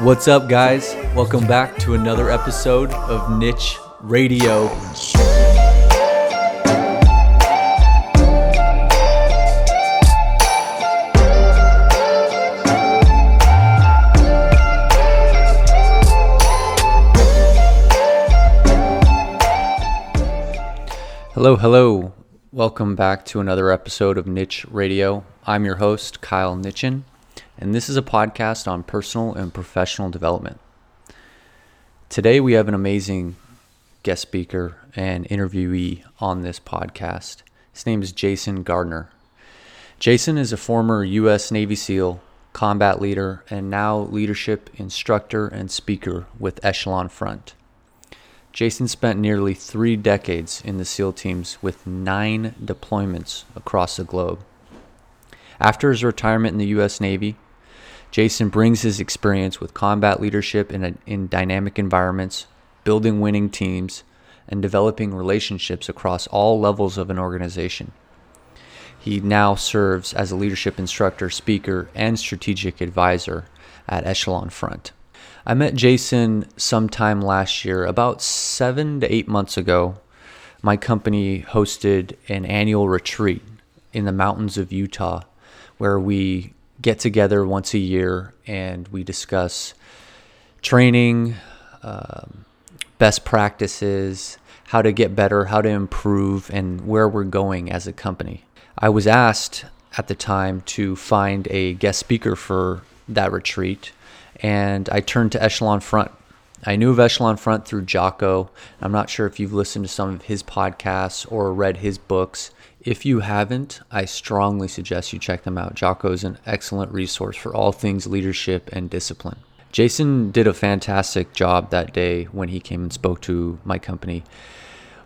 What's up, guys? Welcome back to another episode of Niche Radio. Hello, hello. Welcome back to another episode of Niche Radio. I'm your host, Kyle Nitchin, and this is a podcast on personal and professional development. Today, we have an amazing guest speaker and interviewee on this podcast. His name is Jason Gardner. Jason is a former U.S. Navy SEAL, combat leader, and now leadership instructor and speaker with Echelon Front. Jason spent nearly three decades in the SEAL teams with nine deployments across the globe. After his retirement in the U.S. Navy, Jason brings his experience with combat leadership in, a, in dynamic environments, building winning teams, and developing relationships across all levels of an organization. He now serves as a leadership instructor, speaker, and strategic advisor at Echelon Front. I met Jason sometime last year, about seven to eight months ago. My company hosted an annual retreat in the mountains of Utah where we get together once a year and we discuss training, um, best practices, how to get better, how to improve, and where we're going as a company. I was asked at the time to find a guest speaker for that retreat and I turned to Echelon Front. I knew of Echelon Front through Jocko. I'm not sure if you've listened to some of his podcasts or read his books. If you haven't, I strongly suggest you check them out. Jocko is an excellent resource for all things leadership and discipline. Jason did a fantastic job that day when he came and spoke to my company.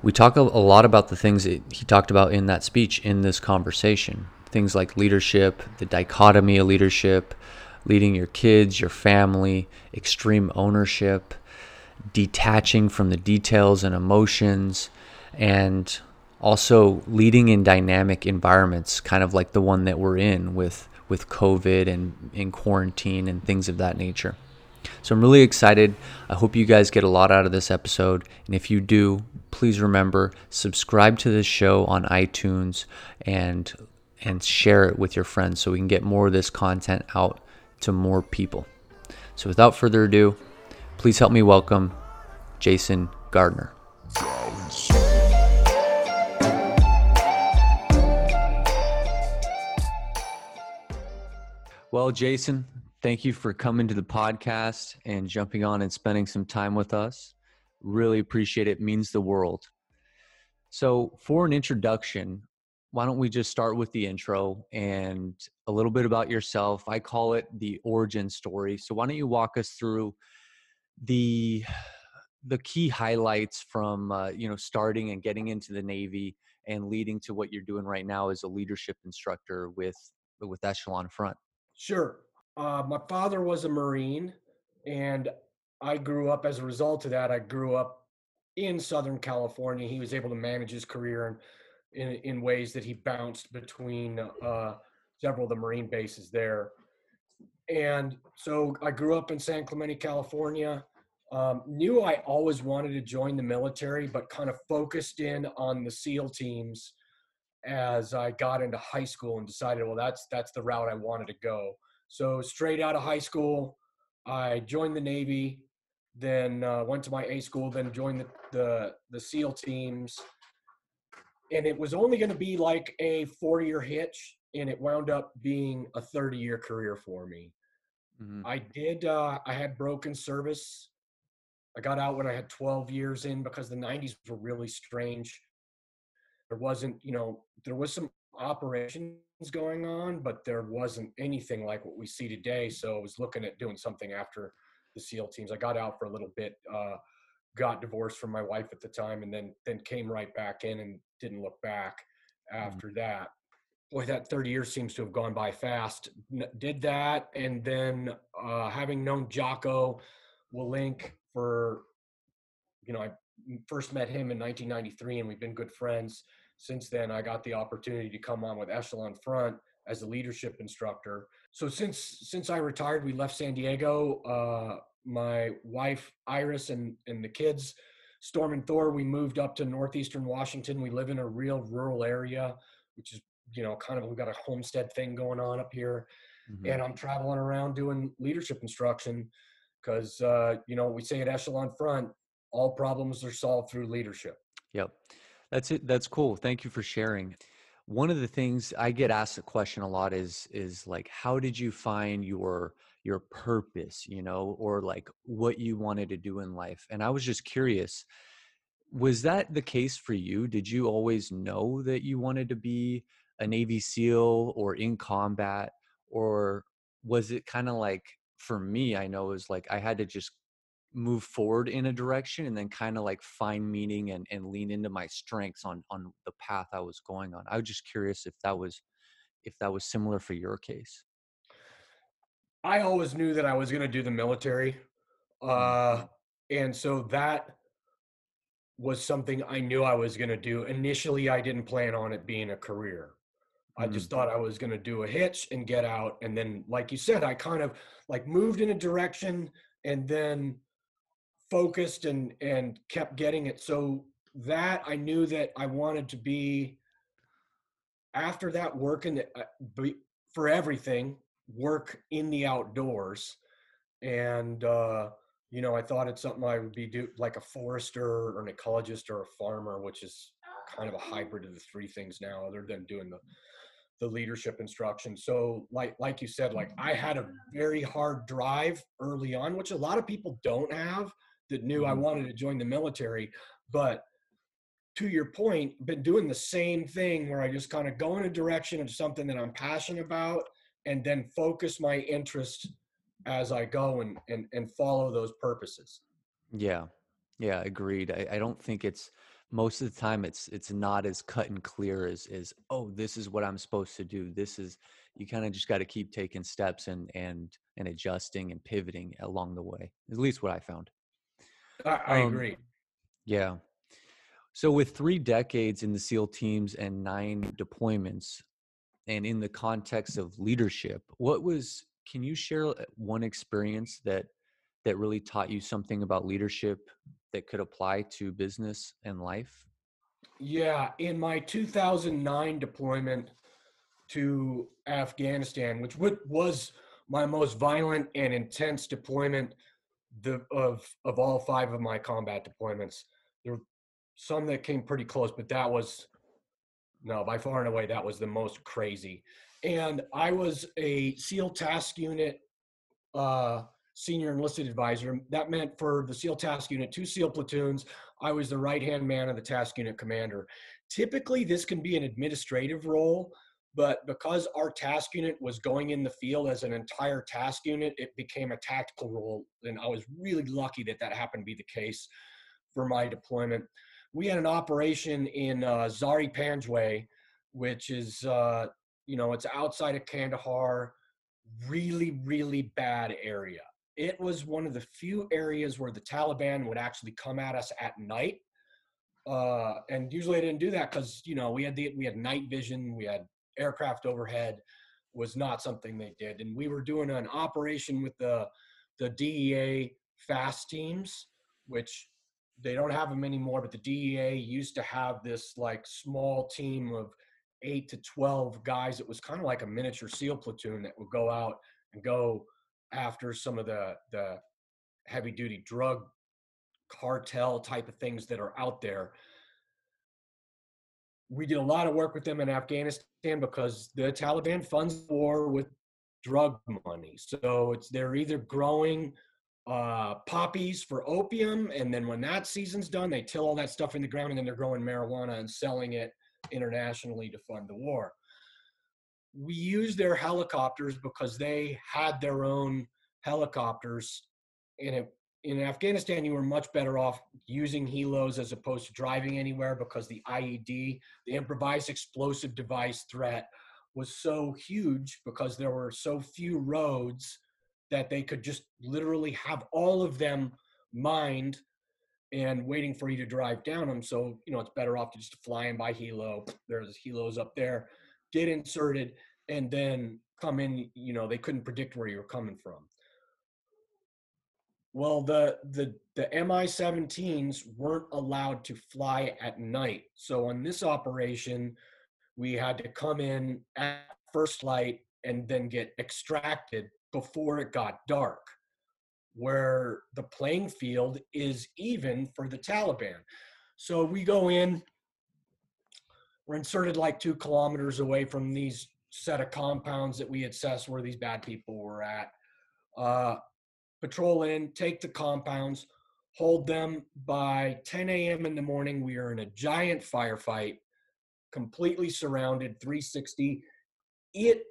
We talk a lot about the things he talked about in that speech in this conversation. Things like leadership, the dichotomy of leadership, leading your kids, your family, extreme ownership, detaching from the details and emotions, and also leading in dynamic environments, kind of like the one that we're in with with COVID and in quarantine and things of that nature. So I'm really excited. I hope you guys get a lot out of this episode. And if you do, please remember subscribe to this show on iTunes and and share it with your friends so we can get more of this content out to more people. So without further ado, please help me welcome Jason Gardner. Well, Jason, thank you for coming to the podcast and jumping on and spending some time with us. Really appreciate it. it means the world. So, for an introduction, why don't we just start with the intro and a little bit about yourself? I call it the origin story. So why don't you walk us through the the key highlights from uh, you know starting and getting into the Navy and leading to what you're doing right now as a leadership instructor with with Echelon Front. Sure. Uh, my father was a Marine, and I grew up as a result of that. I grew up in Southern California. He was able to manage his career and in, in ways that he bounced between uh, several of the Marine bases there. And so I grew up in San Clemente, California. Um, knew I always wanted to join the military, but kind of focused in on the SEAL teams as I got into high school and decided, well, that's that's the route I wanted to go. So straight out of high school, I joined the Navy, then uh, went to my A school, then joined the, the the SEAL teams, and it was only going to be like a four year hitch and it wound up being a 30 year career for me mm-hmm. i did uh, i had broken service i got out when i had 12 years in because the 90s were really strange there wasn't you know there was some operations going on but there wasn't anything like what we see today so i was looking at doing something after the seal teams i got out for a little bit uh, got divorced from my wife at the time and then then came right back in and didn't look back mm-hmm. after mm-hmm. that boy that 30 years seems to have gone by fast did that and then uh, having known jocko willink for you know i first met him in 1993 and we've been good friends since then i got the opportunity to come on with echelon front as a leadership instructor. So since since I retired, we left San Diego. Uh, my wife Iris and and the kids, Storm and Thor, we moved up to northeastern Washington. We live in a real rural area, which is you know kind of we've got a homestead thing going on up here, mm-hmm. and I'm traveling around doing leadership instruction because uh, you know we say at Echelon Front, all problems are solved through leadership. Yep, that's it. That's cool. Thank you for sharing one of the things i get asked a question a lot is is like how did you find your your purpose you know or like what you wanted to do in life and i was just curious was that the case for you did you always know that you wanted to be a navy seal or in combat or was it kind of like for me i know it was like i had to just move forward in a direction and then kind of like find meaning and, and lean into my strengths on on the path i was going on i was just curious if that was if that was similar for your case i always knew that i was going to do the military uh mm-hmm. and so that was something i knew i was going to do initially i didn't plan on it being a career I just mm. thought I was going to do a hitch and get out. And then, like you said, I kind of like moved in a direction and then focused and and kept getting it. So that i knew that i wanted to be after that working the, uh, for everything work in the outdoors. And uh you know i thought it's something i would be do like a forester or an ecologist or a farmer which is kind of a hybrid of the three things now other than doing the the leadership instruction. So like like you said like i had a very hard drive early on which a lot of people don't have that knew I mm-hmm. wanted to join the military. But to your point, been doing the same thing where I just kind of go in a direction of something that I'm passionate about and then focus my interest as I go and and, and follow those purposes. Yeah. Yeah, agreed. I, I don't think it's most of the time it's it's not as cut and clear as is oh this is what i'm supposed to do this is you kind of just got to keep taking steps and and and adjusting and pivoting along the way at least what i found I, I um, agree. Yeah. So, with three decades in the SEAL teams and nine deployments, and in the context of leadership, what was? Can you share uh, one experience that that really taught you something about leadership that could apply to business and life? Yeah, in my 2009 deployment to Afghanistan, which was my most violent and intense deployment the of of all five of my combat deployments. There were some that came pretty close, but that was no, by far and away that was the most crazy. And I was a SEAL task unit uh, senior enlisted advisor. That meant for the SEAL task unit, two SEAL platoons, I was the right hand man of the task unit commander. Typically, this can be an administrative role, but because our task unit was going in the field as an entire task unit, it became a tactical role. And I was really lucky that that happened to be the case for my deployment. We had an operation in uh, Zhari Panjwai, which is, uh, you know, it's outside of Kandahar, really, really bad area. It was one of the few areas where the Taliban would actually come at us at night. Uh, and usually I didn't do that because you know we had the we had night vision, we had aircraft overhead was not something they did. And we were doing an operation with the the DEA fast teams, which they don't have them anymore, but the DEA used to have this like small team of eight to 12 guys. It was kind of like a miniature SEAL platoon that would go out and go after some of the, the heavy duty drug cartel type of things that are out there we did a lot of work with them in Afghanistan because the Taliban funds war with drug money. So it's they're either growing uh, poppies for opium, and then when that season's done, they till all that stuff in the ground, and then they're growing marijuana and selling it internationally to fund the war. We used their helicopters because they had their own helicopters, and it in Afghanistan, you were much better off using helos as opposed to driving anywhere because the IED, the improvised explosive device threat, was so huge because there were so few roads that they could just literally have all of them mined and waiting for you to drive down them. So, you know, it's better off to just fly in by helo. There's helos up there, get inserted, and then come in you know they couldn't predict where you were coming from well the the the mi-17s weren't allowed to fly at night so on this operation we had to come in at first light and then get extracted before it got dark where the playing field is even for the taliban so we go in we're inserted like two kilometers away from these set of compounds that we assessed where these bad people were at. Uh, patrol in, take the compounds, hold them by 10 a.m. in the morning. We are in a giant firefight, completely surrounded, 360. It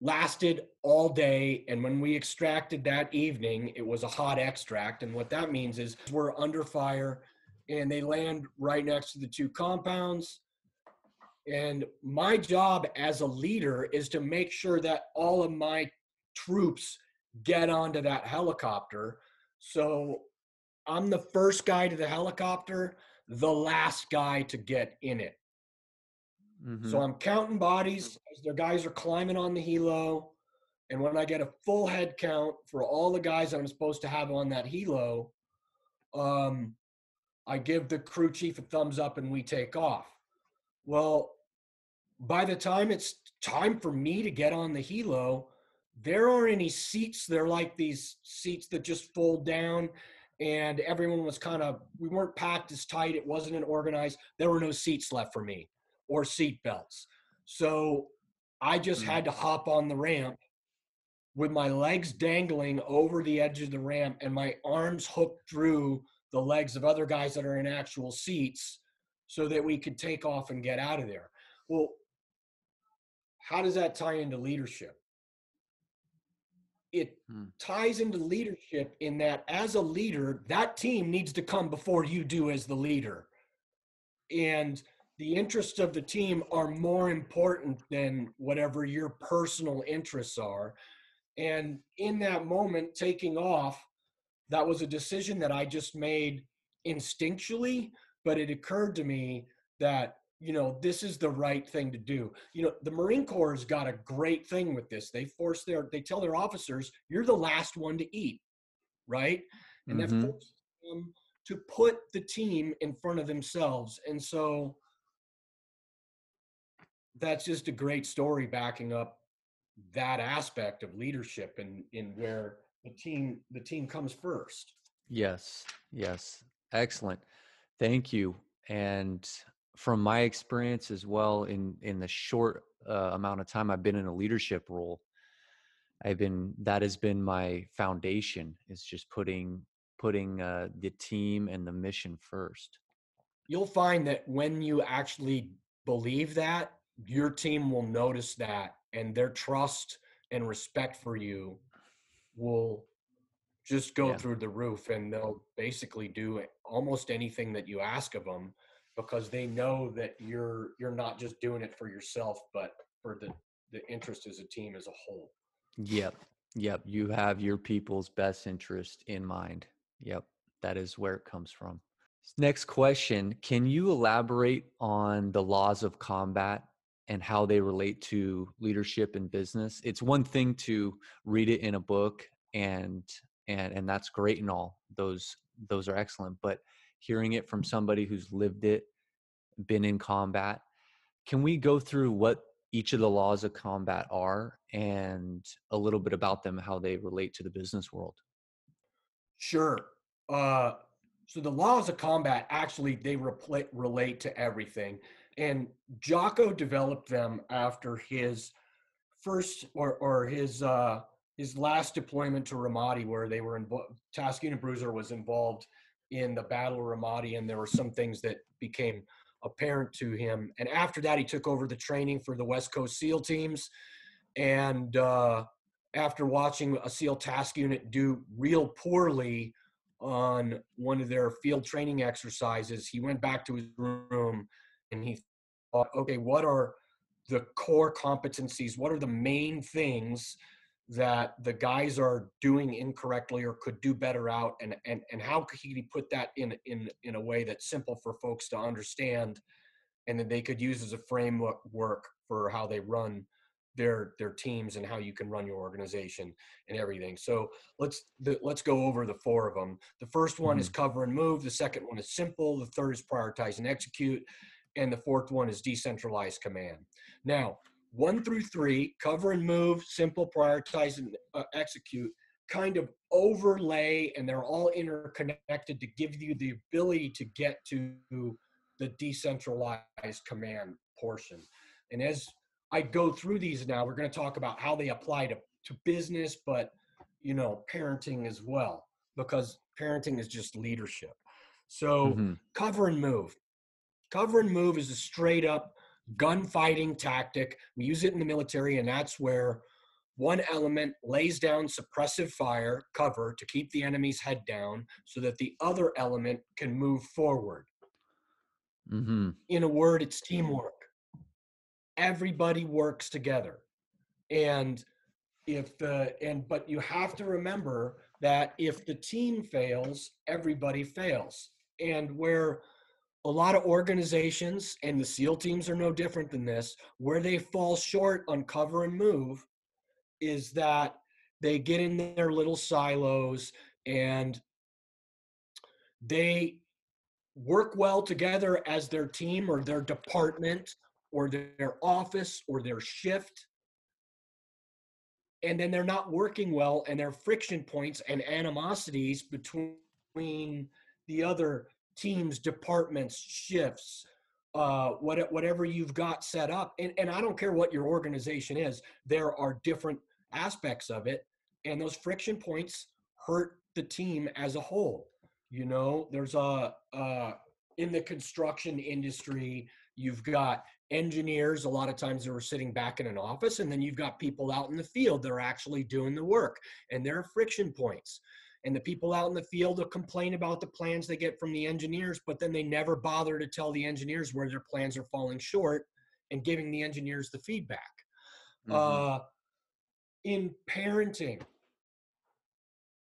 lasted all day. And when we extracted that evening, it was a hot extract. And what that means is we're under fire and they land right next to the two compounds and my job as a leader is to make sure that all of my troops get onto that helicopter. So I'm the first guy to the helicopter, the last guy to get in it. Mm-hmm. So I'm counting bodies as the guys are climbing on the helo. And when I get a full head count for all the guys I'm supposed to have on that helo, um, I give the crew chief a thumbs up and we take off. Well, by the time it's time for me to get on the helo, there aren't any seats. They're like these seats that just fold down, and everyone was kind of we weren't packed as tight. It wasn't an organized. There were no seats left for me or seat belts. So I just mm-hmm. had to hop on the ramp with my legs dangling over the edge of the ramp and my arms hooked through the legs of other guys that are in actual seats so that we could take off and get out of there. Well, how does that tie into leadership? It hmm. ties into leadership in that as a leader, that team needs to come before you do as the leader. And the interests of the team are more important than whatever your personal interests are. And in that moment, taking off, that was a decision that I just made instinctually, but it occurred to me that you know this is the right thing to do. You know the marine corps has got a great thing with this. They force their they tell their officers you're the last one to eat right? And mm-hmm. that forces them to put the team in front of themselves. And so that's just a great story backing up that aspect of leadership and in where the team the team comes first. Yes yes. Excellent. Thank you. And from my experience as well in in the short uh, amount of time I've been in a leadership role I've been that has been my foundation is just putting putting uh, the team and the mission first you'll find that when you actually believe that your team will notice that and their trust and respect for you will just go yeah. through the roof and they'll basically do almost anything that you ask of them because they know that you're you're not just doing it for yourself but for the the interest as a team as a whole. Yep yep you have your people's best interest in mind. Yep that is where it comes from. Next question can you elaborate on the laws of combat and how they relate to leadership and business? It's one thing to read it in a book and and and that's great and all those those are excellent but hearing it from somebody who's lived it, been in combat. Can we go through what each of the laws of combat are and a little bit about them, how they relate to the business world? Sure. Uh, so the laws of combat actually they repl- relate to everything, and Jocko developed them after his first or or his uh, his last deployment to Ramadi, where they were involved. Task Unit Bruiser was involved in the Battle of Ramadi, and there were some things that became apparent to him. And after that, he took over the training for the West Coast SEAL teams. And uh, after watching a SEAL task unit do real poorly on one of their field training exercises, he went back to his room and he thought, okay, what are the core competencies? What are the main things that the guys are doing incorrectly or could do better out and and and how could he put that in in in a way that's simple for folks to understand and that they could use as a framework for how they run their their teams and how you can run your organization and everything. So let's the, let's go over the four of them. The first one mm-hmm. is cover and move. The second one is simple. The third is prioritize and execute, and the fourth one is decentralized command. Now, one through three, cover and move, simple, prioritize and uh, execute, kind of overlay, and they're all interconnected to give you the ability to get to the decentralized command portion. And as I go through these now. We're going to talk about how they apply to, to business, but you know, parenting as well, because parenting is just leadership. So mm-hmm. cover and move. Cover and move is a straight up gunfighting tactic. We use it in the military, and that's where one element lays down suppressive fire cover to keep the enemy's head down so that the other element can move forward. Mm-hmm. In a word, it's teamwork everybody works together and if the and but you have to remember that if the team fails everybody fails and where a lot of organizations and the seal teams are no different than this where they fall short on cover and move is that they get in their little silos and they work well together as their team or their department or their office or their shift. And then they're not working well and there are friction points and animosities between the other teams departments shifts uh, what, whatever you've got set up. And, and i don't care what your organization is there are different aspects of it. And those friction points hurt the team as a whole. You know there's a in the construction industry you've got engineers a lot of times they were sitting back in an office and then you've got people out in the field that are actually doing the work and there are friction points and the people out in the field will complain about the plans they get from the engineers but then they never bother to tell the engineers where their plans are falling short and giving the engineers the feedback mm-hmm. uh, in parenting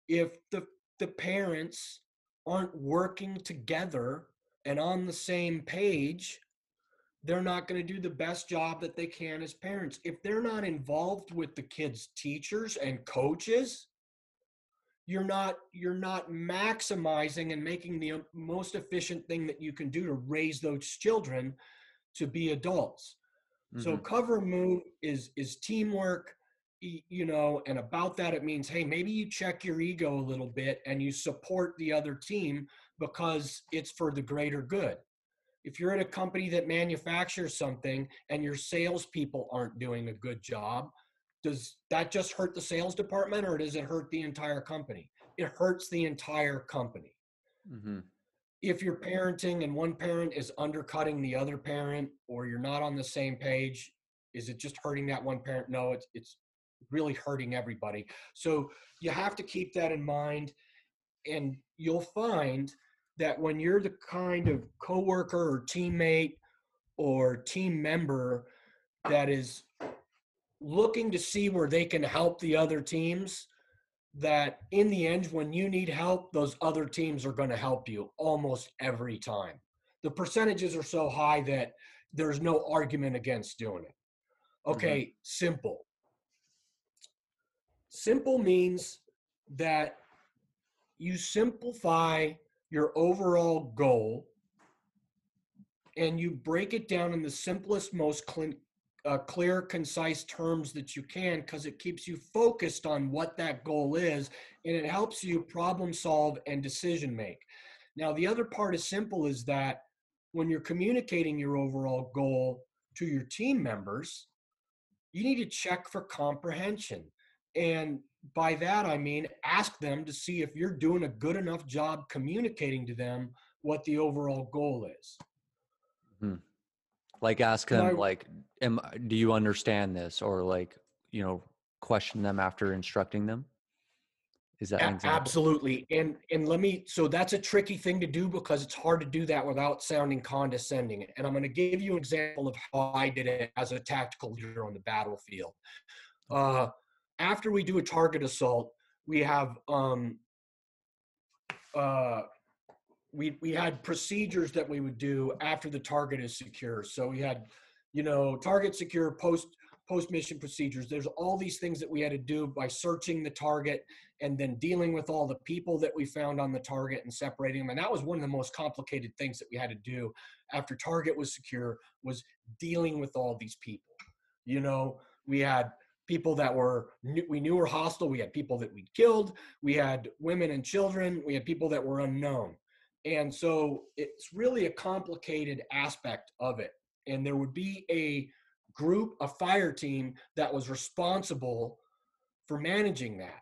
if the the parents aren't working together and on the same page they're not going to do the best job that they can as parents. If they're not involved with the kids' teachers and coaches, you're not you're not maximizing and making the most efficient thing that you can do to raise those children to be adults. Mm-hmm. So cover move is is teamwork, you know, and about that it means hey, maybe you check your ego a little bit and you support the other team because it's for the greater good if you're at a company that manufactures something and your salespeople aren't doing a good job, does that just hurt the sales department or does it hurt the entire company? It hurts the entire company. Mm-hmm. If you're parenting and one parent is undercutting the other parent or you're not on the same page, is it just hurting that one parent? No, it's it's really hurting everybody. So you have to keep that in mind and you'll find that when you're the kind of coworker or teammate or team member that is looking to see where they can help the other teams that in the end when you need help those other teams are going to help you almost every time. The percentages are so high that there's no argument against doing it. Okay mm-hmm. simple. Simple means that you simplify your overall goal and you break it down in the simplest, most cl- uh, clear, concise terms that you can because it keeps you focused on what that goal is and it helps you problem solve and decision make. Now, the other part is simple is that when you're communicating your overall goal to your team members, you need to check for comprehension. And by that I mean ask them to see if you're doing a good enough job communicating to them what the overall goal is. Hmm. Like ask them, I, like, am, do you understand this? Or like, you know, question them after instructing them. Is that a- absolutely? And and let me. So that's a tricky thing to do because it's hard to do that without sounding condescending. And I'm going to give you an example of how I did it as a tactical leader on the battlefield. Uh, after we do a target assault, we have um, uh, we we had procedures that we would do after the target is secure. So we had, you know, target secure, post post mission procedures. There's all these things that we had to do by searching the target and then dealing with all the people that we found on the target and separating them. And that was one of the most complicated things that we had to do after target was secure was dealing with all these people. You know, we had people that were we knew were hostile. We had people that we'd killed. We had women and children. We had people that were unknown. And so it's really a complicated aspect of it. And there would be a group, a fire team that was responsible for managing that.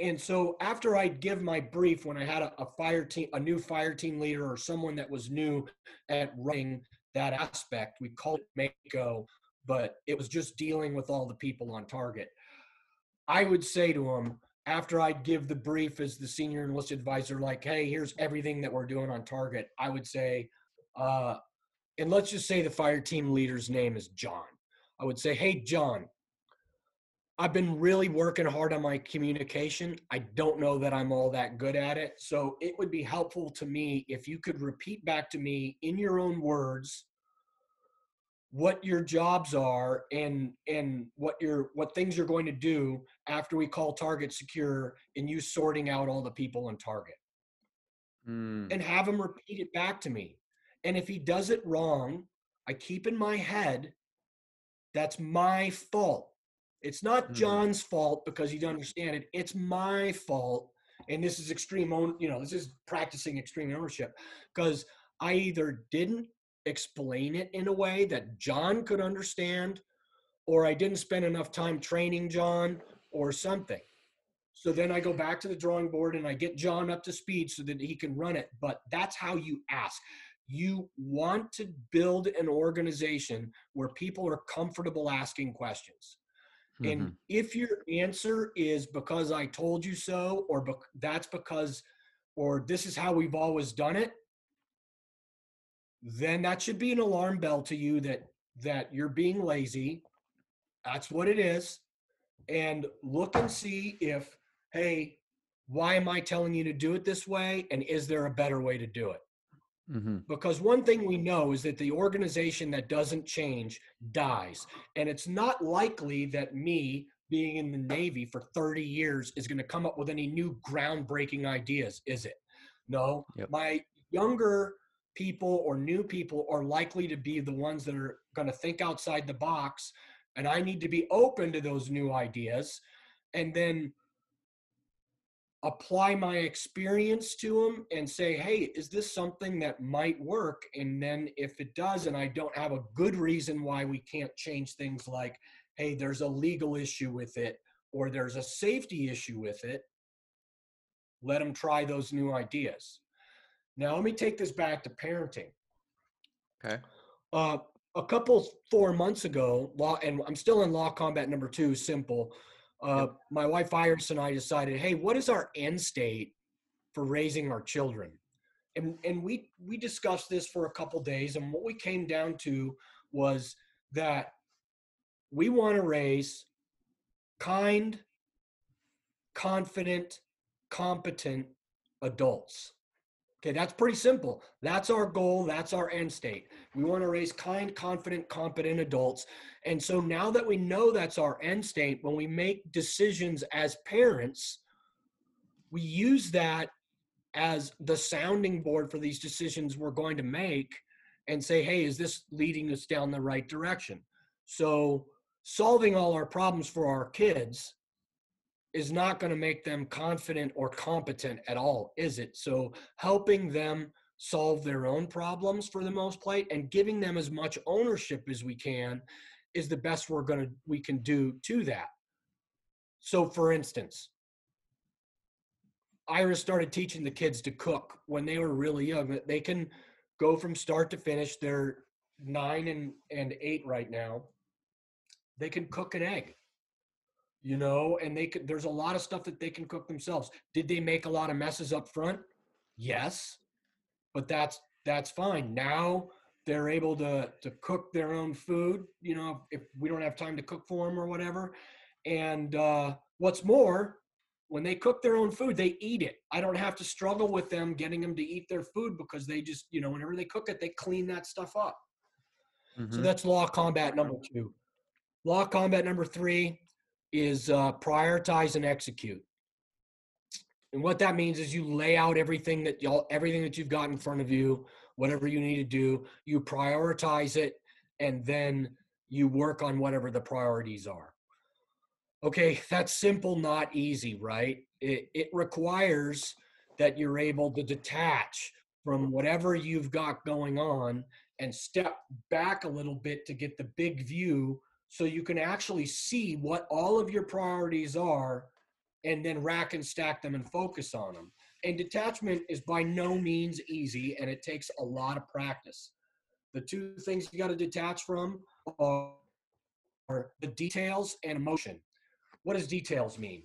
And so after I'd give my brief, when I had a, a, fire team, a new fire team leader or someone that was new at running that aspect, we called it Mako, but it was just dealing with all the people on target. I would say to them, after I'd give the brief as the senior enlisted advisor, like, hey, here's everything that we're doing on target, I would say, uh, and let's just say the fire team leader's name is John. I would say, hey, John, I've been really working hard on my communication. I don't know that I'm all that good at it. So it would be helpful to me if you could repeat back to me in your own words what your jobs are and and what your what things you're going to do after we call target secure and you sorting out all the people on target mm. and have him repeat it back to me and if he does it wrong, I keep in my head that's my fault. It's not mm-hmm. John's fault because he doesn't understand it. It's my fault. And this is extreme own, you know, this is practicing extreme ownership because I either didn't explain it in a way that John could understand, or I didn't spend enough time training John or something. So then I go back to the drawing board and I get John up to speed so that he can run it. But that's how you ask you want to build an organization where people are comfortable asking questions. Mm-hmm. And if your answer is because I told you so, or be- that's because, or this is how we've always done it, then that should be an alarm bell to you that that you're being lazy. That's what it is. And look and see if, hey, why am I telling you to do it this way? And is there a better way to do it? Mm-hmm. Because one thing we know is that the organization that doesn't change dies. And it's not likely that me being in the Navy for 30 years is going to come up with any new groundbreaking ideas, is it? No. Yep. My younger people or new people are likely to be the ones that are going to think outside the box. And I need to be open to those new ideas. And then apply my experience to them and say, hey, is this something that might work? And then if it does, and I don't have a good reason why we can't change things like, hey, there's a legal issue with it or there's a safety issue with it, let them try those new ideas. Now, let me take this back to parenting. Okay. Uh, a couple four months ago, law, and I'm still in law combat number two, simple uh, yep. my wife Iris and I decided, hey, what is our end state for raising our children? And and we we discussed this for a couple days, and what we came down to was that we want to raise kind, confident, competent adults. Okay, that's pretty simple. That's our goal. That's our end state. We want to raise kind, confident, competent adults. And so now that we know that's our end state, when we make decisions as parents, we use that as the sounding board for these decisions we're going to make and say, hey, is this leading us down the right direction? So, solving all our problems for our kids is not going to make them confident or competent at all, is it? So helping them solve their own problems for the most part and giving them as much ownership as we can is the best we're going to we can do to that. So for instance, Iris started teaching the kids to cook when they were really young. They can go from start to finish. They're nine and, and eight right now. They can cook an egg you know, and they could, there's a lot of stuff that they can cook themselves. Did they make a lot of messes up front? Yes, but that's, that's fine. Now they're able to, to cook their own food, you know, if we don't have time to cook for them or whatever. And uh, what's more, when they cook their own food, they eat it. I don't have to struggle with them getting them to eat their food because they just, you know, whenever they cook it, they clean that stuff up. Mm-hmm. So that's law combat number two. law combat number three is uh, prioritize and execute. And what that means is you lay out everything that y'all, everything that you've got in front of you, whatever you need to do, you prioritize it, and then you work on whatever the priorities are. Okay, that's simple, not easy, right? It, it requires that you're able to detach from whatever you've got going on and step back a little bit to get the big view so you can actually see what all of your priorities are and then rack and stack them and focus on them. And detachment is by no means easy and it takes a lot of practice. The two things you got to detach from are, the details and emotion. What does details mean?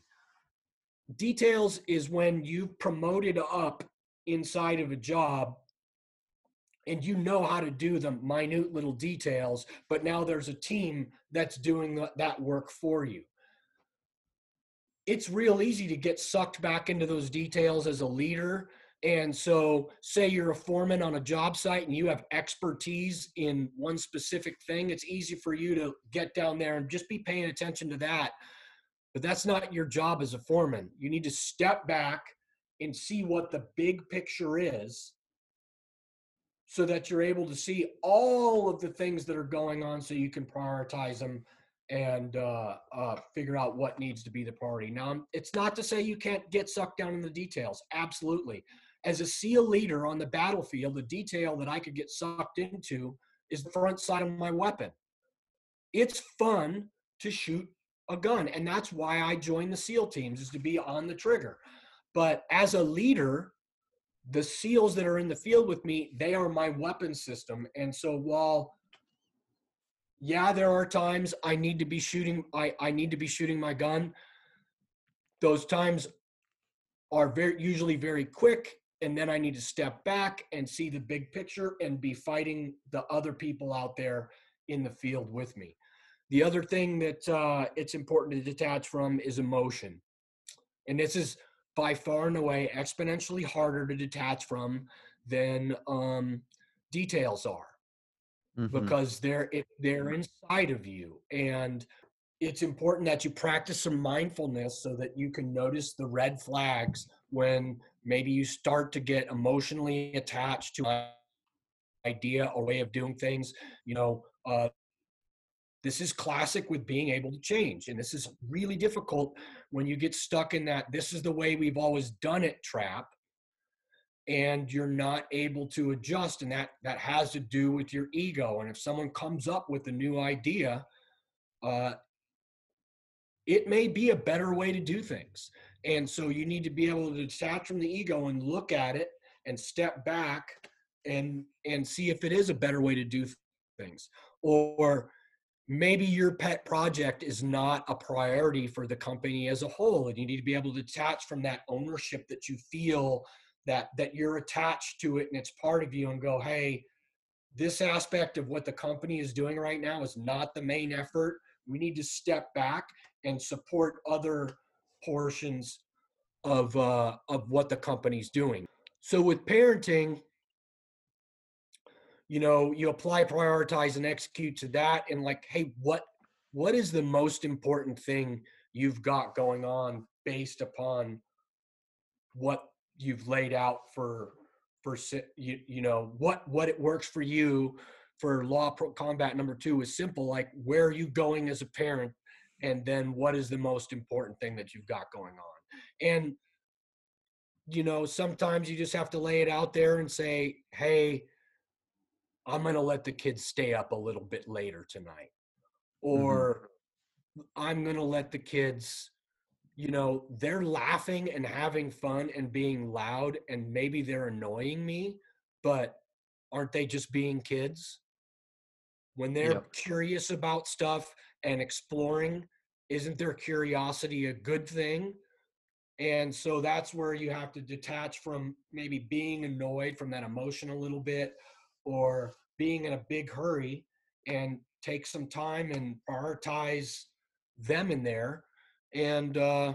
Details is when you've promoted up inside of a job and you know how to do the minute little details, but now there's a team that's doing that work for you. It's real easy to get sucked back into those details as a leader. And so, say you're a foreman on a job site and you have expertise in one specific thing, it's easy for you to get down there and just be paying attention to that. But that's not your job as a foreman. You need to step back and see what the big picture is so that you're able to see all of the things that are going on so you can prioritize them and uh, uh, figure out what needs to be the priority. Now, it's not to say you can't get sucked down in the details. Absolutely. As a SEAL leader on the battlefield, the detail that I could get sucked into is the front side of my weapon. It's fun to shoot a gun, and that's why I joined the SEAL teams is to be on the trigger. But as a leader, the seals that are in the field with me they are my weapon system. And so while yeah there are times i need to be shooting i i need to be shooting my gun those times are very usually very quick and then i need to step back and see the big picture and be fighting the other people out there in the field with me. The other thing that uh, it's important to detach from is emotion. And this is by far and away exponentially harder to detach from than um, details are mm-hmm. because they're it, they're inside of you and it's important that you practice some mindfulness so that you can notice the red flags when maybe you start to get emotionally attached to an idea or way of doing things you know uh, this is classic with being able to change. And this is really difficult when you get stuck in that this is the way we've always done it trap and you're not able to adjust and that that has to do with your ego and if someone comes up with a new idea uh, it may be a better way to do things and so you need to be able to detach from the ego and look at it and step back and and see if it is a better way to do things or maybe your pet project is not a priority for the company as a whole and you need to be able to detach from that ownership that you feel that that you're attached to it and it's part of you and go hey this aspect of what the company is doing right now is not the main effort. We need to step back and support other portions of uh, of what the company's doing. So with parenting you know you apply prioritize and execute to that and like hey what what is the most important thing you've got going on based upon what you've laid out for for you, you know what what it works for you for law pro combat number two is simple like where are you going as a parent? And then what is the most important thing that you've got going on? And you know sometimes you just have to lay it out there and say hey I'm going to let the kids stay up a little bit later tonight. Mm-hmm. Or mm-hmm. I'm going to let the kids, you know, they're laughing and having fun and being loud and maybe they're annoying me, but aren't they just being kids? When they're yep. curious about stuff and exploring, isn't their curiosity a good thing? And so that's where you have to detach from maybe being annoyed from that emotion a little bit or being in a big hurry and take some time and prioritize them in there and uh,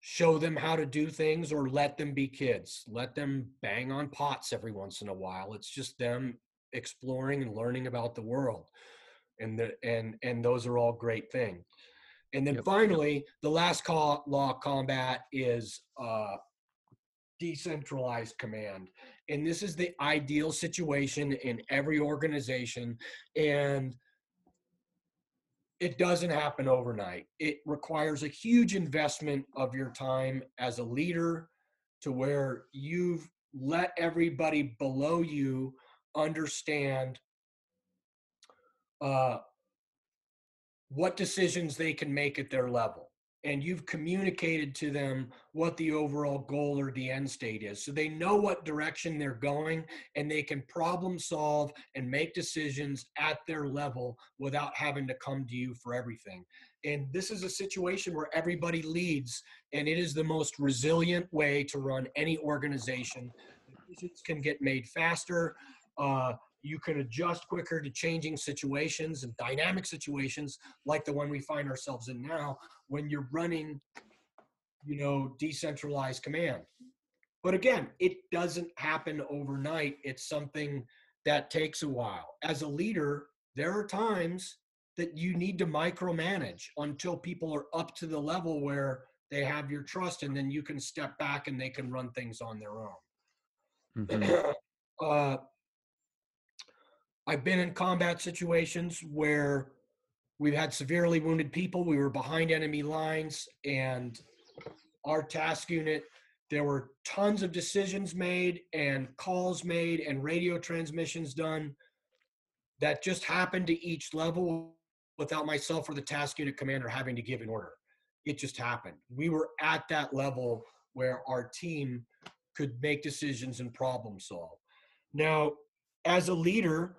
show them how to do things or let them be kids. Let them bang on pots every once in a while. It's just them exploring and learning about the world. and the, and and those are all great things. And then Yep. finally, the last call, law of combat is uh, decentralized command. And this is the ideal situation in every organization. And it doesn't happen overnight. It requires a huge investment of your time as a leader to where you've let everybody below you understand uh, what decisions they can make at their level. And you've communicated to them what the overall goal or the end state is. So they know what direction they're going and they can problem solve and make decisions at their level without having to come to you for everything. And this is a situation where everybody leads, and it is the most resilient way to run any organization. Decisions can get made faster. Uh, you can adjust quicker to changing situations and dynamic situations like the one we find ourselves in now when you're running you know decentralized command. But again it doesn't happen overnight. It's something that takes a while. As a leader there are times that you need to micromanage until people are up to the level where they have your trust and then you can step back and they can run things on their own. Mhm. uh, I've been in combat situations where we've had severely wounded people. We were behind enemy lines, and our task unit, there were tons of decisions made, and calls made, and radio transmissions done that just happened to each level without myself or the task unit commander having to give an order. It just happened. We were at that level where our team could make decisions and problem solve. Now, as a leader,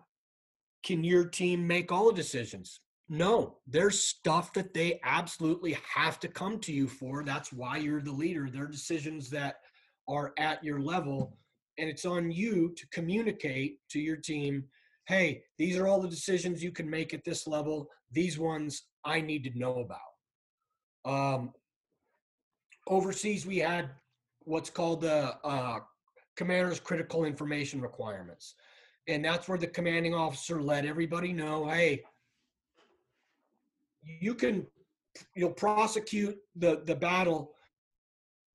can your team make all the decisions? No, there's stuff that they absolutely have to come to you for. That's why you're the leader. There are decisions that are at your level, and it's on you to communicate to your team hey, these are all the decisions you can make at this level. These ones I need to know about. Um, overseas, we had what's called the uh, commander's critical information requirements. And that's where the commanding officer let everybody know, hey, you can you'll prosecute the the battle.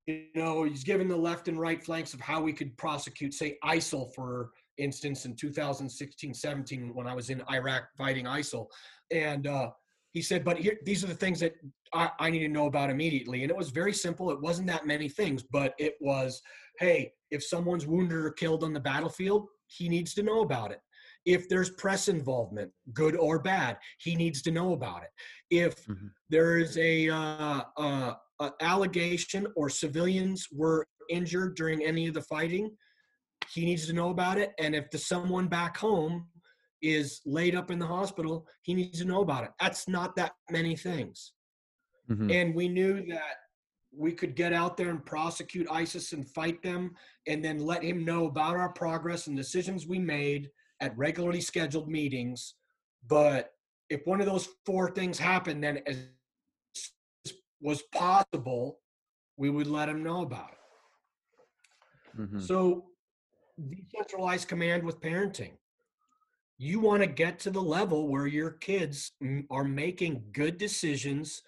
You know, he's given the left and right flanks of how we could prosecute, say, ISIL, for instance, in 2016, 17, when I was in Iraq fighting ISIL. And uh, he said, but here, these are the things that I, I need to know about immediately. And it was very simple. It wasn't that many things, but it was, hey, if someone's wounded or killed on the battlefield, he needs to know about it. If there's press involvement, good or bad, he needs to know about it. If Mhm. there is a, uh, uh, uh, allegation or civilians were injured during any of the fighting, he needs to know about it. And if the someone back home is laid up in the hospital, he needs to know about it. That's not that many things. Mhm. And we knew that we could get out there and prosecute ISIS and fight them, and then let him know about our progress and decisions we made at regularly scheduled meetings. But if one of those four things happened, then as was possible, we would let him know about it. Mhm. So, decentralized command with parenting. You want to get to the level where your kids are making good decisions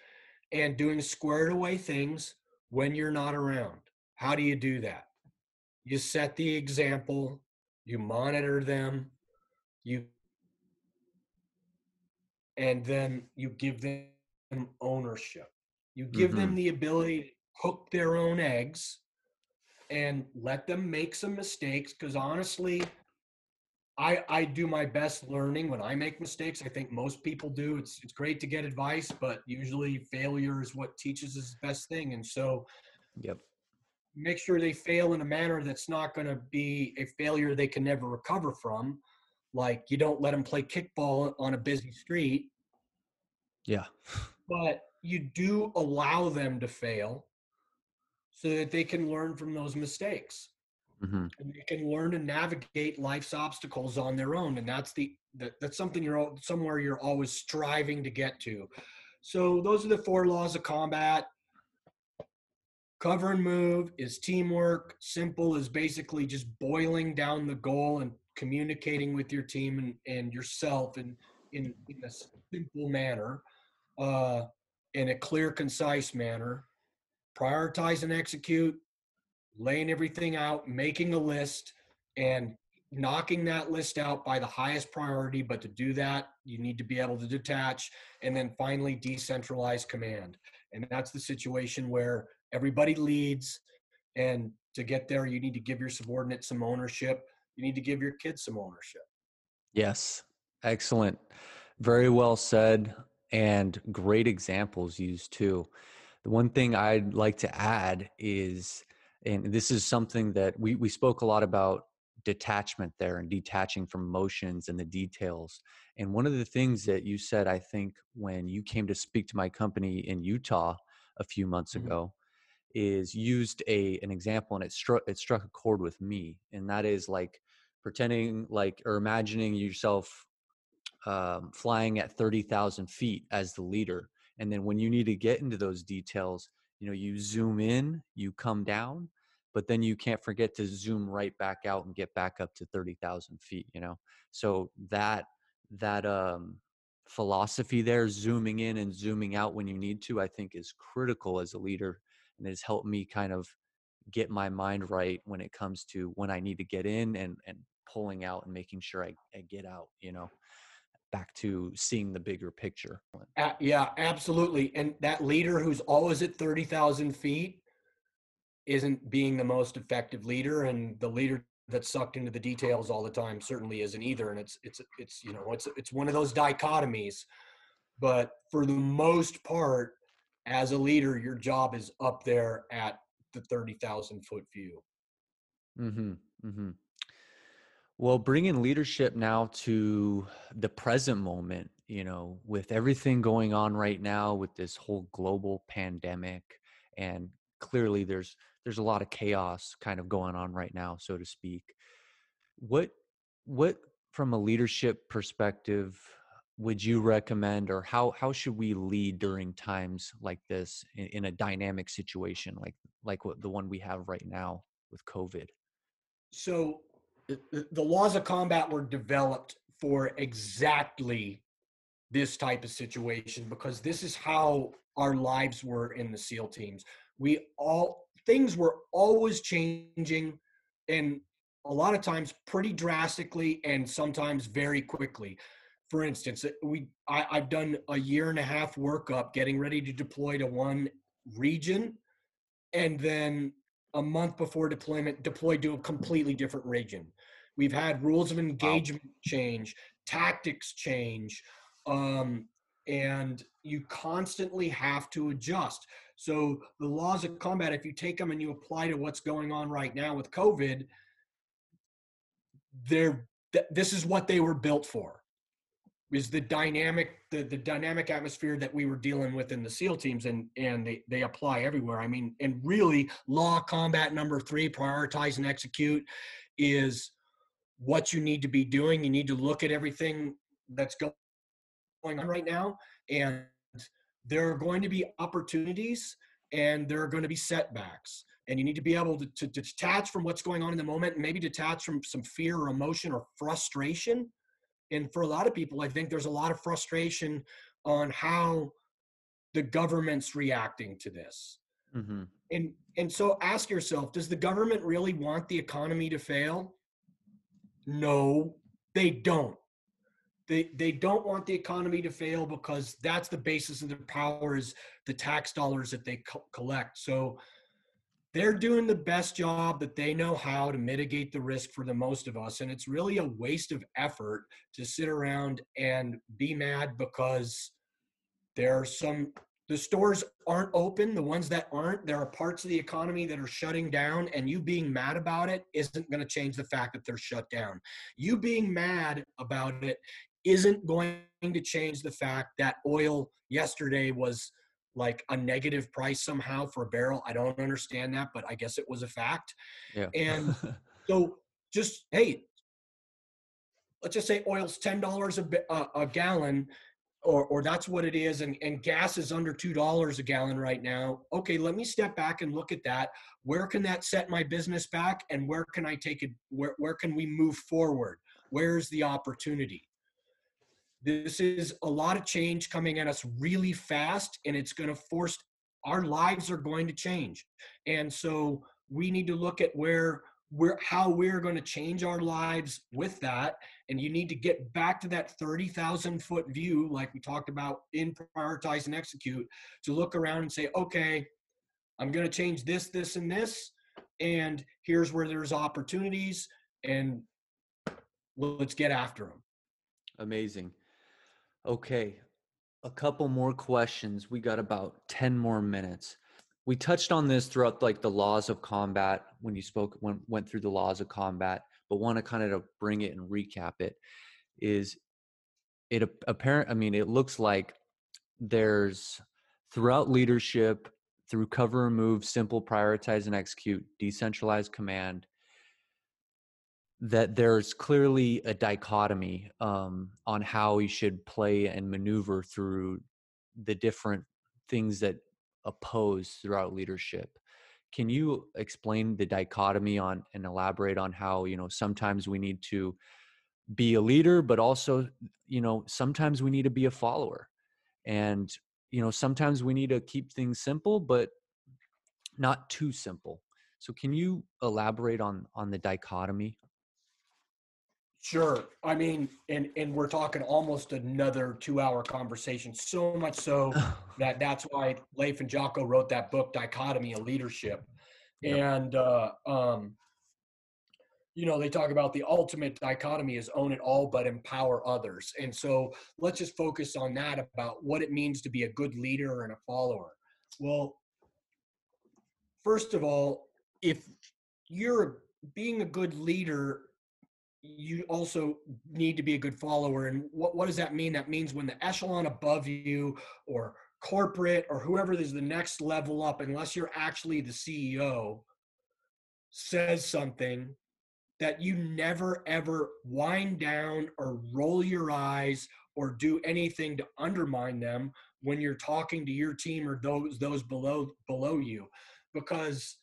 and doing squared away things when you're not around. How do you do that? You set the example, you monitor them, you and then you give them ownership. You give them Mhm. the ability to cook their own eggs and let them make some mistakes because honestly I, I do my best learning when I make mistakes. I think most people do. It's it's great to get advice, but usually failure is what teaches us the best thing. And so Yep. make sure they fail in a manner that's not going to be a failure they can never recover from. Like you don't let them play kickball on a busy street, Yeah. but you do allow them to fail so that they can learn from those mistakes. Hmm and they can learn to navigate life's obstacles on their own and that's the that, that's something you're al- somewhere you're always striving to get to. So those are the four laws of combat. Cover and move is teamwork. Simple is basically just boiling down the goal and communicating with your team and, and yourself and in, in a simple manner, uh, in a clear, concise manner, prioritize and execute, laying everything out, making a list, and knocking that list out by the highest priority. But to do that, you need to be able to detach and then finally decentralize command. And that's the situation where everybody leads. And to get there, you need to give your subordinates some ownership. You need to give your kids some ownership. Yes. Excellent. Very well said. And great examples used too. The one thing I'd like to add is, and this is something that we, we spoke a lot about detachment there and detaching from emotions and the details. And one of the things that you said, I think, when you came to speak to my company in Utah a few months mm-hmm. ago, is used a an example and it struck it struck a chord with me, and that is like pretending like or imagining yourself um, flying at thirty thousand feet as the leader, and then when you need to get into those details, you know, you zoom in, you come down, but then you can't forget to zoom right back out and get back up to 30,000 feet, you know? So that, that, um, philosophy there, zooming in and zooming out when you need to, I think is critical as a leader and has helped me kind of get my mind right when it comes to when I need to get in and, and pulling out and making sure I, I get out, you know, back to seeing the bigger picture. Uh, yeah, absolutely. And that leader who's always at 30,000 feet isn't being the most effective leader and the leader that's sucked into the details all the time certainly isn't either and it's it's it's you know it's it's one of those dichotomies but for the most part as a leader your job is up there at the 30,000 foot view mhm mhm well bringing leadership now to the present moment you know with everything going on right now with this whole global pandemic and clearly there's there's a lot of chaos kind of going on right now so to speak. What what from a leadership perspective would you recommend or how how should we lead during times like this in, in a dynamic situation like like what the one we have right now with covid? So the laws of combat were developed for exactly this type of situation because this is how our lives were in the SEAL teams. We all things were always changing and a lot of times pretty drastically and sometimes very quickly. For instance, we I, I've done a year and a half workup getting ready to deploy to one region and then a month before deployment deployed to a completely different region. We've had rules of engagement wow. change, tactics change, um, and you constantly have to adjust. So the laws of combat, if you take them and you apply to what's going on right now with COVID, they're th- this is what they were built for. Is the dynamic the, the dynamic atmosphere that we were dealing with in the SEAL teams and and they, they apply everywhere. I mean, and really law combat number three, prioritize and execute, is what you need to be doing. You need to look at everything that's going on right now and there are going to be opportunities and there are going to be setbacks and you need to be able to, to, detach from what's going on in the moment and maybe detach from some fear or emotion or frustration and for a lot of people i think there's a lot of frustration on how the government's reacting to this. Mm-hmm. and and so ask yourself does the government really want the economy to fail? No they don't. They they don't want the economy to fail because that's the basis of their power is the tax dollars that they co- collect. So they're doing the best job that they know how to mitigate the risk for the most of us and it's really a waste of effort to sit around and be mad because there are some the stores aren't open the ones that aren't there are parts of the economy that are shutting down and you being mad about it isn't going to change the fact that they're shut down. You being mad about it isn't going to change the fact that oil yesterday was like a negative price somehow for a barrel. I don't understand that, but I guess it was a fact. Yeah. And so just hey, let's just say oil's ten dollars a, uh, a gallon, or or that's what it is, and and gas is under two dollars a gallon right now. Okay, let me step back and look at that. Where can that set my business back, and where can I take it? Where where can we move forward? Where's the opportunity? This is a lot of change coming at us really fast, and it's going to force our lives are going to change. And so we need to look at where we're how we're going to change our lives with that and you need to get back to that 30,000 foot view like we talked about in prioritize and execute to look around and say okay I'm going to change this this and this and here's where there's opportunities and let's get after them amazing okay a couple more questions we got about 10 more minutes. We touched on this throughout like the laws of combat when you spoke when went through the laws of combat but want to kind of bring it and recap it is it apparent i mean it looks like there's throughout leadership through cover and move simple prioritize and execute decentralized command that there's clearly a dichotomy um, on how we should play and maneuver through the different things that oppose throughout leadership. Can you explain the dichotomy on and elaborate on how you know sometimes we need to be a leader but also you know sometimes we need to be a follower. And you know sometimes we need to keep things simple but not too simple. So can you elaborate on on the dichotomy Sure. I mean, and and we're talking almost another two-hour conversation. So much so that that's why Leif and Jocko wrote that book, Dichotomy of Leadership. Yep. And uh, um, you know, they talk about the ultimate dichotomy is own it all but empower others. And so let's just focus on that about what it means to be a good leader and a follower. Well, first of all, if you're being a good leader you also need to be a good follower. And what, what does that mean? That means when the echelon above you or corporate or whoever is the next level up, unless you're actually the CEO, says something that you never ever wind down or roll your eyes or do anything to undermine them when you're talking to your team or those those below below you because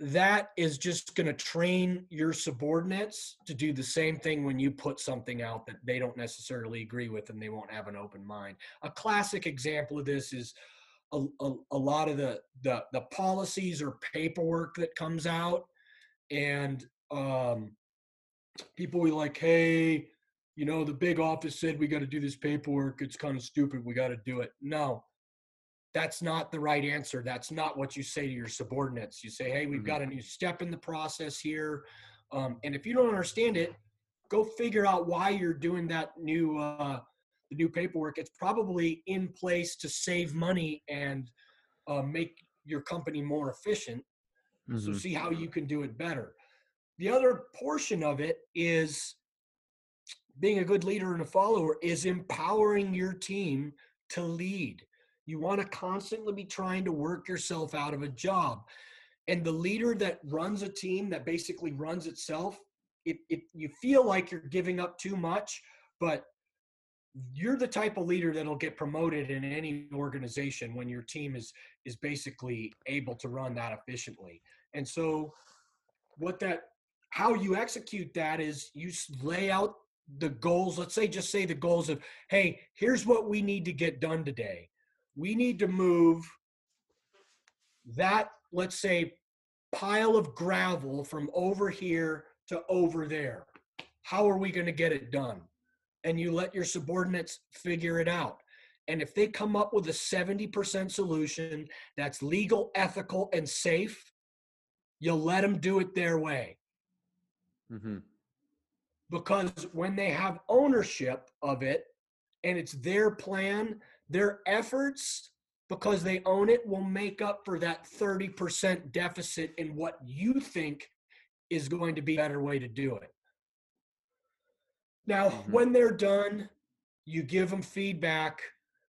that is just going to train your subordinates to do the same thing when you put something out that they don't necessarily agree with and they won't have an open mind. A classic example of this is a, a, a lot of the, the, the policies or paperwork that comes out and um, people be like, hey, you know, the big office said we got to do this paperwork. It's kind of stupid. We got to do it. No, that's not the right answer. That's not what you say to your subordinates. You say, hey, we've mm-hmm. got a new step in the process here. Um, and if you don't understand it, go figure out why you're doing that new uh, the new paperwork. It's probably in place to save money and uh, make your company more efficient. Mm-hmm. So see how you can do it better. The other portion of it is being a good leader and a follower is empowering your team to lead. You want to constantly be trying to work yourself out of a job. And the leader that runs a team that basically runs itself, it, it you feel like you're giving up too much, but you're the type of leader that'll get promoted in any organization when your team is is basically able to run that efficiently. And so what that how you execute that is you lay out the goals let's say just say the goals of hey here's what we need to get done today we need to move that, let's say, pile of gravel from over here to over there. How are we going to get it done? And you let your subordinates figure it out. And if they come up with a 70% solution that's legal, ethical, and safe, you'll let them do it their way. Mm-hmm. Because when they have ownership of it and it's their plan, their efforts because they own it will make up for that 30% deficit in what you think is going to be a better way to do it. Now, mm-hmm. when they're done, you give them feedback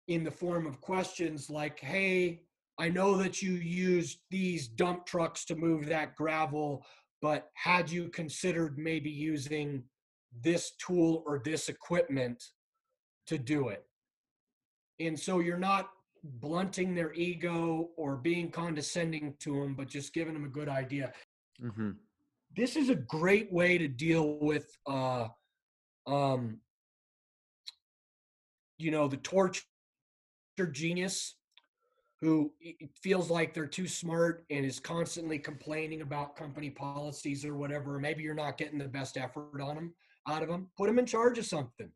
in the form of questions like, hey, I know that you used these dump trucks to move that gravel, but had you considered maybe using this tool or this equipment to do it? And so you're not blunting their ego or being condescending to them but just giving them a good idea mm-hmm. this is a great way to deal with uh, um, you know, the torture genius who feels like they're too smart and is constantly complaining about company policies or whatever. Maybe you're not getting the best effort on them out of them. Put them in charge of something.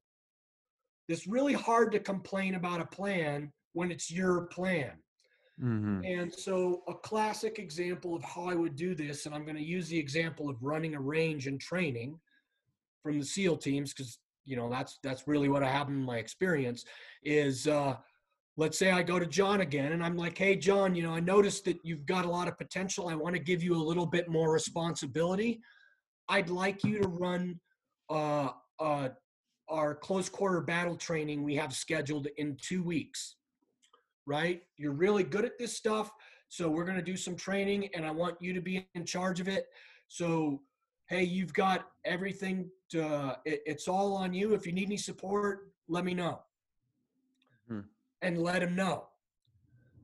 It's really hard to complain about a plan when it's your plan. Mm-hmm. And so, a classic example of how I would do this, and I'm going to use the example of running a range and training from the SEAL teams because you know that's that's really what I have in my experience. Is uh, let's say I go to John again, and I'm like, "Hey, John, you know, I noticed that you've got a lot of potential. I want to give you a little bit more responsibility. I'd like you to run uh, uh, our close quarter battle training we have scheduled in two weeks." right? You're really good at this stuff. So we're going to do some training and I want you to be in charge of it. So, hey, you've got everything to, it, it's all on you. If you need any support, let me know. Hmm. And let him know.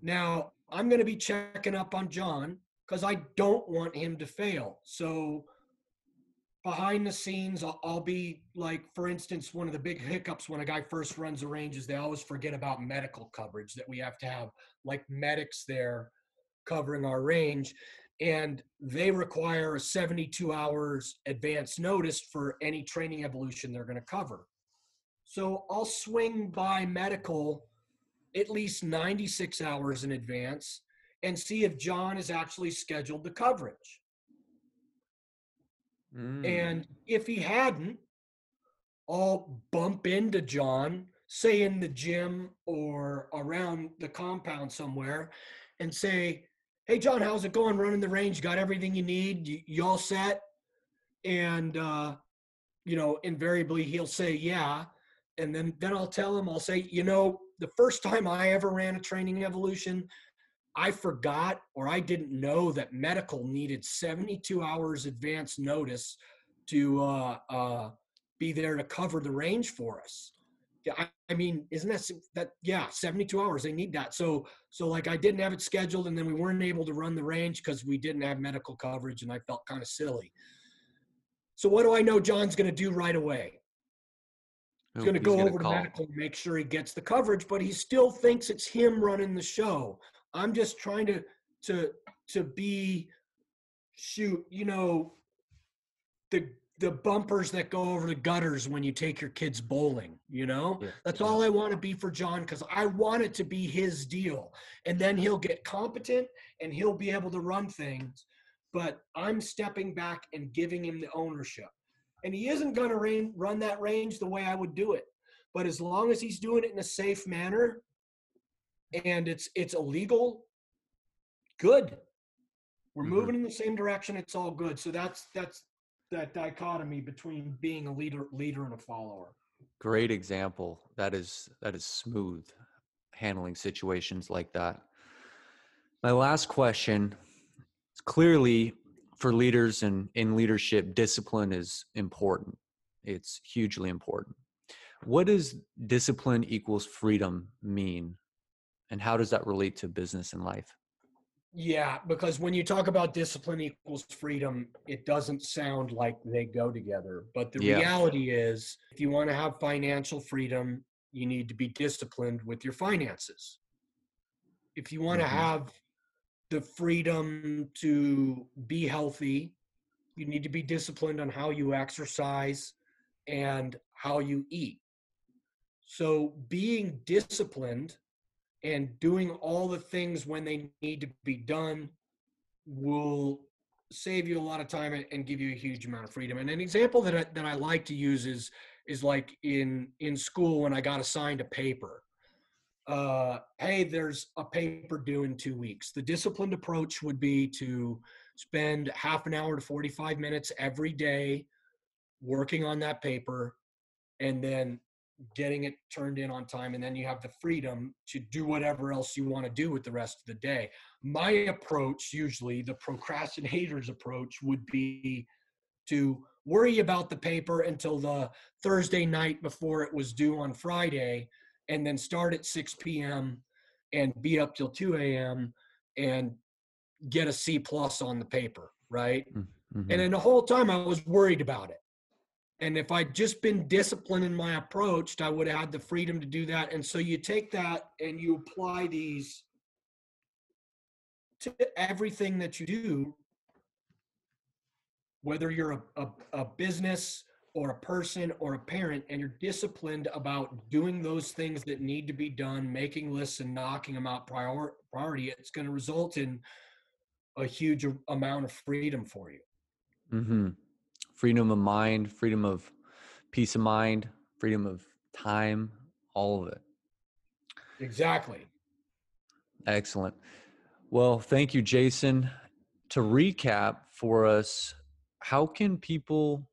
Now, I'm going to be checking up on John because I don't want him to fail. So, behind the scenes, I'll, I'll, be like, for instance, one of the big hiccups when a guy first runs a range is they always forget about medical coverage that we have to have like medics there covering our range. And they require a 72 hours advance notice for any training evolution they're going to cover. So I'll swing by medical at least 96 hours in advance and see if John is actually scheduled the coverage. Mm. And if he hadn't, I'll bump into John, say in the gym or around the compound somewhere, and say, Hey, John, how's it going running the range? Got everything you need? You, you all set? And, uh, you know, invariably he'll say, Yeah. And then, then I'll tell him, I'll say, You know, the first time I ever ran a training evolution, I forgot or I didn't know that medical needed 72 hours advance notice to uh, uh, be there to cover the range for us. Yeah, I, I, mean, isn't that that? Yeah, 72 hours. They need that. So, so like I didn't have it scheduled, and then we weren't able to run the range because we didn't have medical coverage, and I felt kind of silly. So, what do I know John's going to do right away? He's going to go over to medical and make sure he gets the coverage, but he still thinks it's him running the show. I'm just trying to to to be shoot, you know, the the bumpers that go over the gutters when you take your kids bowling, you know? Yeah. That's all I want to be for John cuz I want it to be his deal. And then he'll get competent and he'll be able to run things, but I'm stepping back and giving him the ownership. And he isn't going to run that range the way I would do it. But as long as he's doing it in a safe manner, and it's it's illegal good. We're mm-hmm. moving in the same direction it's all good. So that's that's that dichotomy between being a leader leader and a follower. Great example. That is that is smooth handling situations like that. My last question is clearly for leaders and in leadership discipline is important. It's hugely important. What does discipline equals freedom mean and how does that relate to business and life yeah because when you talk about discipline equals freedom it doesn't sound like they go together but the yeah. reality is if you want to have financial freedom you need to be disciplined with your finances if you want mm-hmm. to have the freedom to be healthy you need to be disciplined on how you exercise and how you eat so being disciplined and doing all the things when they need to be done will save you a lot of time and give you a huge amount of freedom. And an example that I, that I like to use is is like in in school when I got assigned a paper. Uh, hey, there's a paper due in two weeks. The disciplined approach would be to spend half an hour to 45 minutes every day working on that paper and then getting it turned in on time and then you have the freedom to do whatever else you want to do with the rest of the day. My approach usually the procrastinators approach would be to worry about the paper until the thursday night before it was due on friday and then start at 6 p.m and be up till 2 a.m and get a c plus on the paper right? Mm, mm-hmm. and then the whole time i was worried about it and if I'd just been disciplined in my approach, I would have had the freedom to do that. And so you take that and you apply these to everything that you do, whether you're a, a, a business or a person or a parent, and you're disciplined about doing those things that need to be done, making lists and knocking them out prior, priority, it's going to result in a huge amount of freedom for you. Mm-hmm. Freedom of mind, freedom of peace of mind, freedom of time, all of it. Exactly. Excellent. Well, thank you, Jason. To recap for us, how can people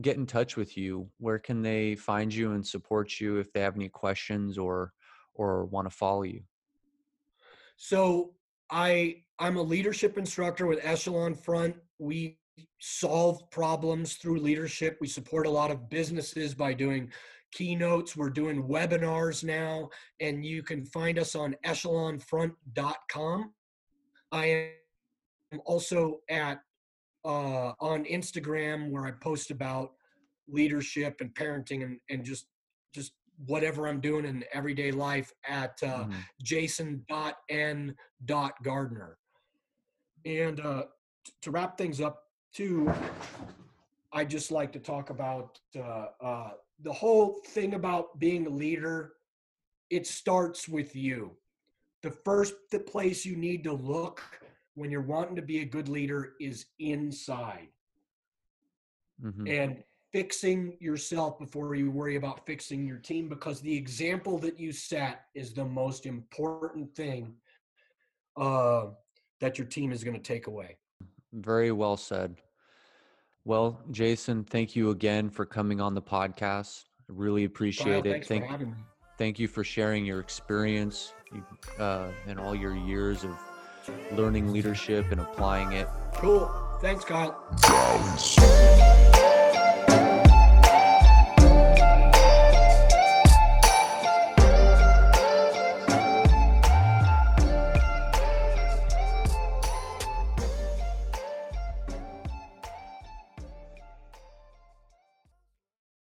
get in touch with you? Where can they find you and support you if they have any questions or or want to follow you? So I I'm a leadership instructor with Echelon Front. We solve problems through leadership. We support a lot of businesses by doing keynotes. We're doing webinars now, and you can find us on echelonfront.com. I am also at uh, on Instagram where I post about leadership and parenting and, and just just whatever I'm doing in everyday life at uh, mm-hmm. jason.n.gardner. And uh, to wrap things up, too, I just like to talk about uh, uh, the whole thing about being a leader. It starts with you. The first the place you need to look when you're wanting to be a good leader is inside. Mm-hmm. And fixing yourself before you worry about fixing your team because the example that you set is the most important thing uh, that your team is going to take away. Very well said. Well, Jason, thank you again for coming on the podcast. I really appreciate it. Thank, thank you for sharing your experience uh, and all your years of learning leadership and applying it. Cool. Thanks, Kyle.